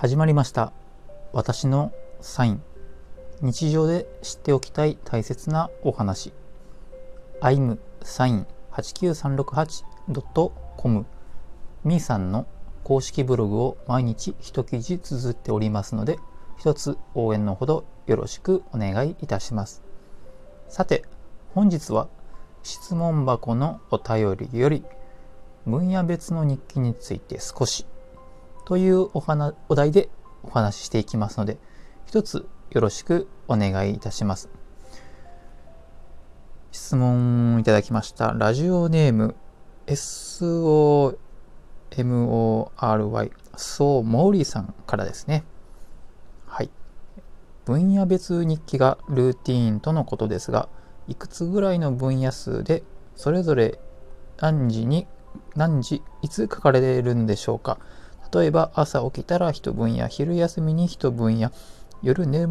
始まりました。私のサイン。日常で知っておきたい大切なお話。I'm sign 89368.com みーさんの公式ブログを毎日一記事綴っておりますので一つ応援のほどよろしくお願いいたします。さて本日は質問箱のお便りより分野別の日記について少しというお話お題でお話ししていきますので、一つよろしくお願いいたします。質問いただきました。ラジオネーム SOMORY そうモーリーさんからですね。はい。分野別日記がルーティーンとのことですが、いくつぐらいの分野数でそれぞれ何時に何時いつ書かれるんでしょうか？例えば朝起きたら一分野、昼休みに一分野、夜寝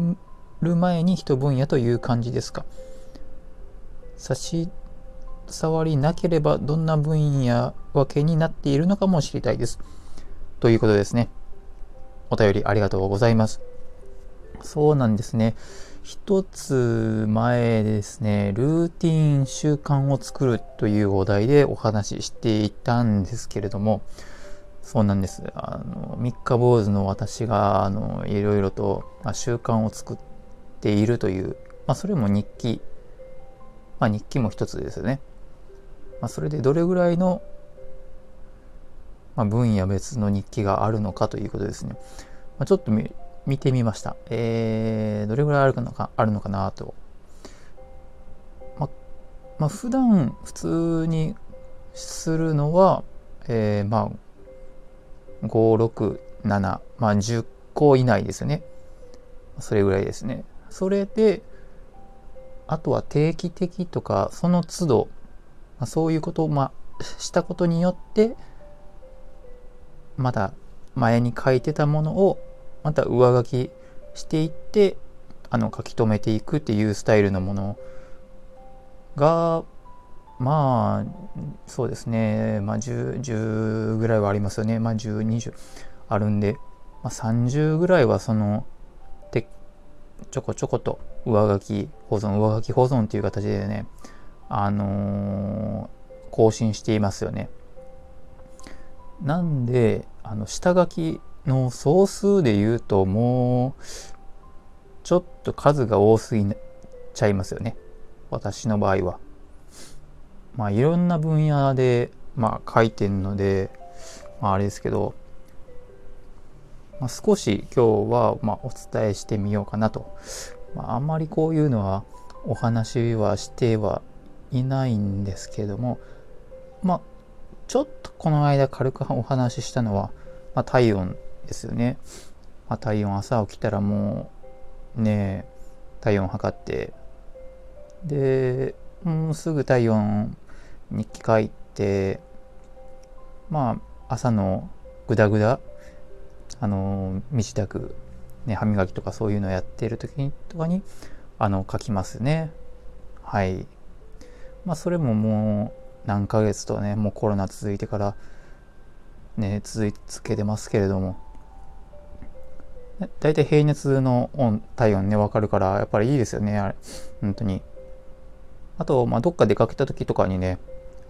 る前に一分野という感じですか？差し障りなければどんな分野分けになっているのかも知りたいです。ということですね。お便りありがとうございます。そうなんですね。一つ前ですね、ルーティン習慣を作るというお題でお話ししていたんですけれども、そうなんです。あの、三日坊主の私が、あの、いろいろと、まあ、習慣を作っているという、まあ、それも日記、まあ、日記も一つですよね。まあ、それでどれぐらいの、まあ、分野別の日記があるのかということですね。まあ、ちょっと見てみました。えー、どれぐらいあるのか、あるのかなと。まあ、まあ、普段普通にするのは、えー、まあ、567まあ10個以内ですね。それぐらいですね。それであとは定期的とかその都度、まあ、そういうことを、まあ、したことによってまた前に書いてたものをまた上書きしていってあの書き留めていくっていうスタイルのものがまあ、そうですね、まあ10、10ぐらいはありますよね。まあ10、20あるんで、まあ、30ぐらいはその、で、ちょこちょこと上書き保存、上書き保存っていう形でね、あのー、更新していますよね。なんで、あの、下書きの総数で言うと、もう、ちょっと数が多すぎちゃいますよね。私の場合は。まあいろんな分野で、まあ、書いてるので、まあ、あれですけど、まあ、少し今日は、まあ、お伝えしてみようかなと。まあ、あんまりこういうのはお話はしてはいないんですけども、まあ、ちょっとこの間軽くお話ししたのは、まあ、体温ですよね。まあ、体温朝起きたらもうね体温測ってでもうすぐ体温日記書いてまあ朝のグダグダあの身支度、ね、歯磨きとかそういうのをやっている時にとかにあの書きますね。はい。まあそれももう何ヶ月とねもうコロナ続いてからね続けてますけれども。大体平熱の温体温ね分かるからやっぱりいいですよねあれ。本当に。あと、まあ、どっか出かけた時とかにね、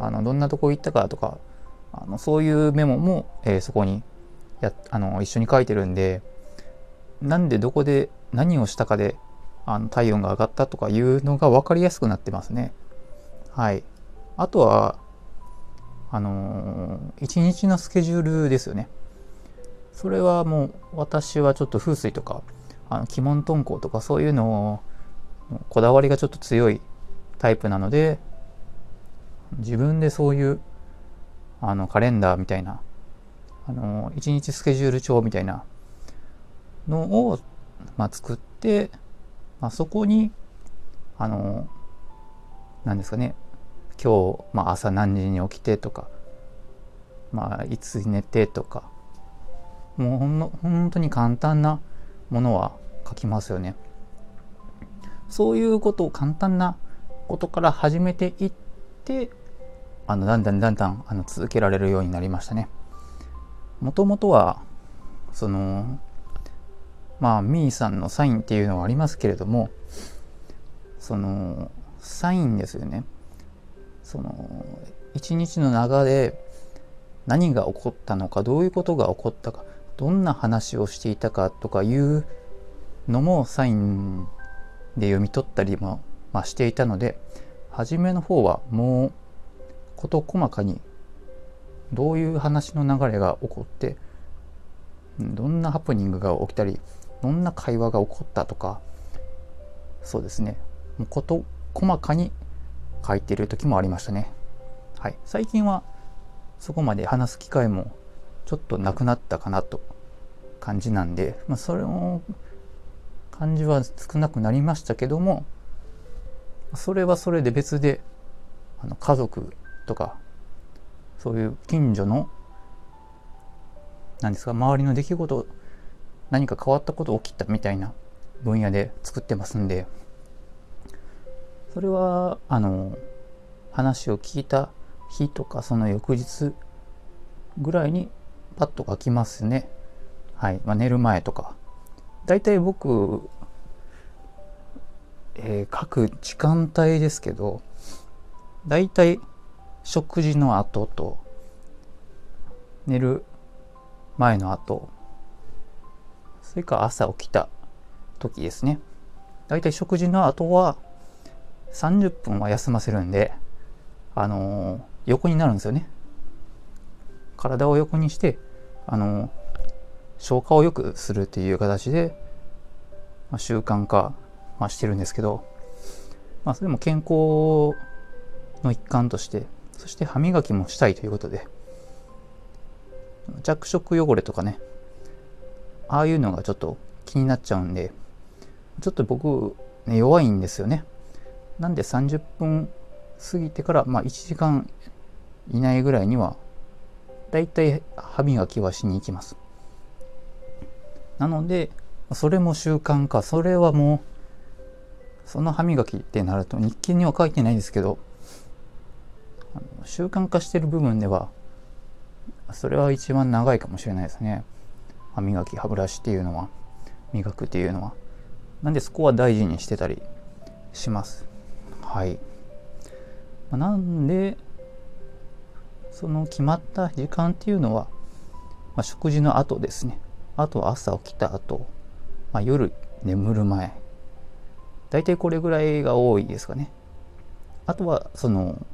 あのどんなとこ行ったかとか、あのそういうメモも、えー、そこにやあの一緒に書いてるんで、なんでどこで何をしたかであの体温が上がったとかいうのが分かりやすくなってますね。はい。あとは、あのー、一日のスケジュールですよね。それはもう私はちょっと風水とか、あの鬼門遁甲とかそういうのをこだわりがちょっと強いタイプなので自分でそういうあのカレンダーみたいなあの一日スケジュール帳みたいなのを、まあ、作って、まあ、そこにあの何ですかね今日、まあ、朝何時に起きてとか、まあ、いつ寝てとかもうほんの本当に簡単なものは書きますよね。そういうことを簡単なことから始めていってあのだんだんだんだんあの続けられるようになりましたね。もともとはそのまあミーさんのサインっていうのはありますけれどもそのサインですよねその一日の流れ何が起こったのかどういうことが起こったかどんな話をしていたかとかいうのもサインで読み取ったりも、まあ、していたので初めの方はもう事細かにどういう話の流れが起こってどんなハプニングが起きたりどんな会話が起こったとかそうですね。もう事細かに書いてる時もありましたね。はい。最近はそこまで話す機会もちょっとなくなったかなと感じなんで、まあ、それも感じは少なくなりましたけどもそれはそれで別であの家族とかそういう近所の何ですか周りの出来事何か変わったこと起きたみたいな分野で作ってますんでそれはあの話を聞いた日とかその翌日ぐらいにパッと書きますね。はい、まあ、寝る前とか。大体僕、えー、書く時間帯ですけど大体食事の後と寝る前の後。それから朝起きた時ですね。大体食事の後は30分は休ませるんであのー、横になるんですよね。体を横にしてあのー消化を良くするっていう形で、まあ、習慣化、まあ、してるんですけど、まあ、それも健康の一環としてそして歯磨きもしたいということで。着色汚れとかね。ああいうのがちょっと気になっちゃうんでちょっと僕、ね、弱いんですよね。なんで30分過ぎてから、まあ、1時間以内ぐらいにはだいたい歯磨きはしに行きます。なのでそれも習慣化。それはもうその歯磨きってなると日記には書いてないですけど習慣化してる部分ではそれは一番長いかもしれないですね。歯磨き歯ブラシっていうのは磨くっていうのは。なんでそこは大事にしてたりします。はい。なんでその決まった時間っていうのは、まあ、食事の後ですね。あとは朝起きた後、まあ、夜眠る前。大体これぐらいが多いですかね。あとはその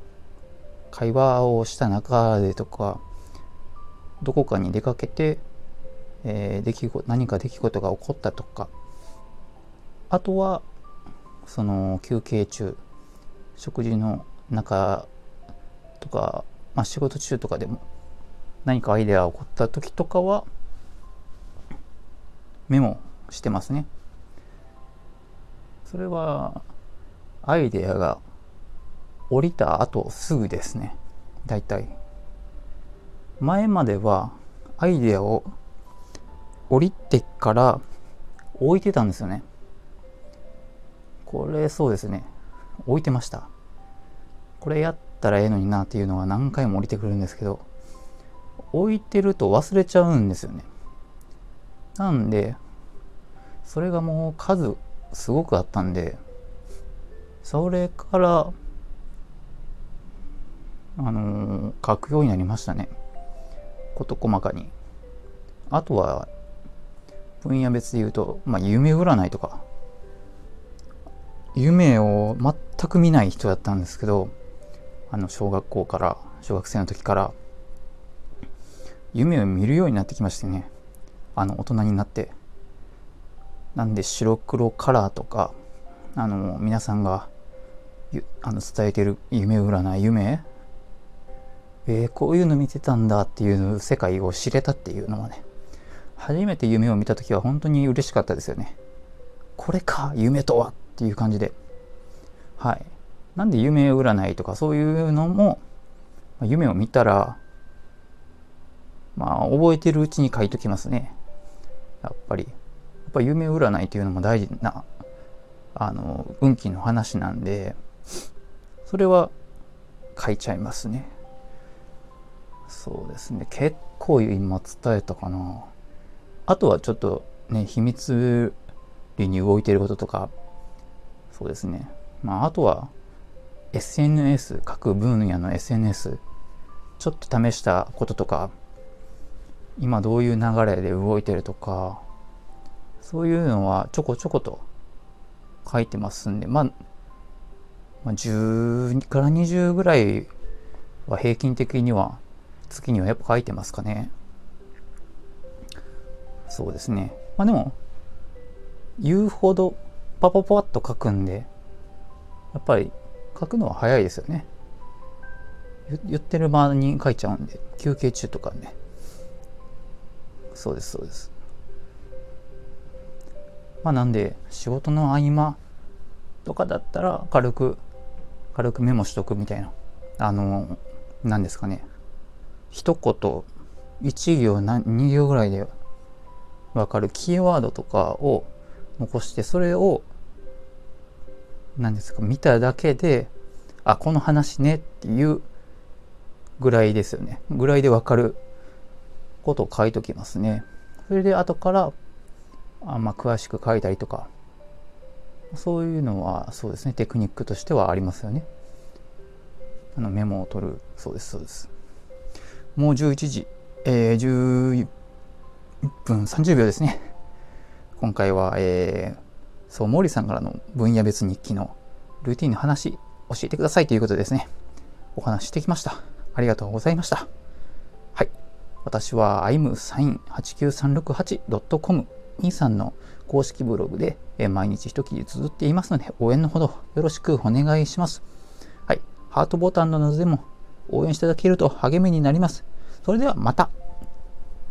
会話をした中でとかどこかに出かけて、えー、出来何か出来事が起こったとかあとはその休憩中食事の中とか、まあ、仕事中とかでも何かアイデアが起こった時とかはメモしてますね。それはアイデアが降りた後すぐですね。だいたい。前まではアイデアを降りてから置いてたんですよね。これそうですね。置いてました。これやったらええのになっていうのは何回も降りてくるんですけど、置いてると忘れちゃうんですよね。なんで、それがもう数すごくあったんで、それから、あのー、書くようになりましたね。事細かに。あとは、分野別で言うと、まあ、夢占いとか、夢を全く見ない人だったんですけど、あの、小学校から、小学生の時から、夢を見るようになってきましてね。あの、大人になって。なんで白黒カラーとか、あの、皆さんがあの伝えてる夢占い、夢えー、こういうの見てたんだっていう世界を知れたっていうのはね、初めて夢を見た時は本当に嬉しかったですよね。これか、夢とはっていう感じで。はい。なんで夢占いとかそういうのも、夢を見たら、まあ、覚えてるうちに書いときますね。やっぱり。やっぱ夢占いっていうのも大事な、あの、運気の話なんで、それは書いちゃいますね。そうですね。結構今伝えたかな。あとはちょっとね、秘密裏に動いてることとか、そうですね。まあ、あとは、SNS、各分野の SNS、ちょっと試したこととか、今どういう流れで動いてるとか、そういうのはちょこちょこと書いてますんで、まあ、まあ、10から20ぐらいは平均的には月にはやっぱ書いてますかね。そうですね。まあでも、言うほどパパパッと書くんで、やっぱり書くのは早いですよね。言ってる間に書いちゃうんで、休憩中とかね。そうです、そうです。まあなんで、仕事の合間とかだったら軽く、軽くメモしとくみたいな。あの、何ですかね。一言、一行、二行ぐらいでわかるキーワードとかを残して、それを、何ですか、見ただけで、あ、この話ねっていうぐらいですよね。ぐらいでわかることを書いときますね。それで後からあんま、詳しく書いたりとか、そういうのはそうですね、テクニックとしてはありますよね。あのメモを取る、そうです、そうです。もう11時、えー、11分30秒ですね。今回は、えー、そう、森さんからの分野別日記のルーティンの話、教えてくださいということですね。お話してきました。ありがとうございました。はい。私は imsign89368.com 兄さんの公式ブログでえ毎日一記事綴っていますので、応援のほどよろしくお願いします。はい。ハートボタンなどでも応援していただけると励みになります。それではまた。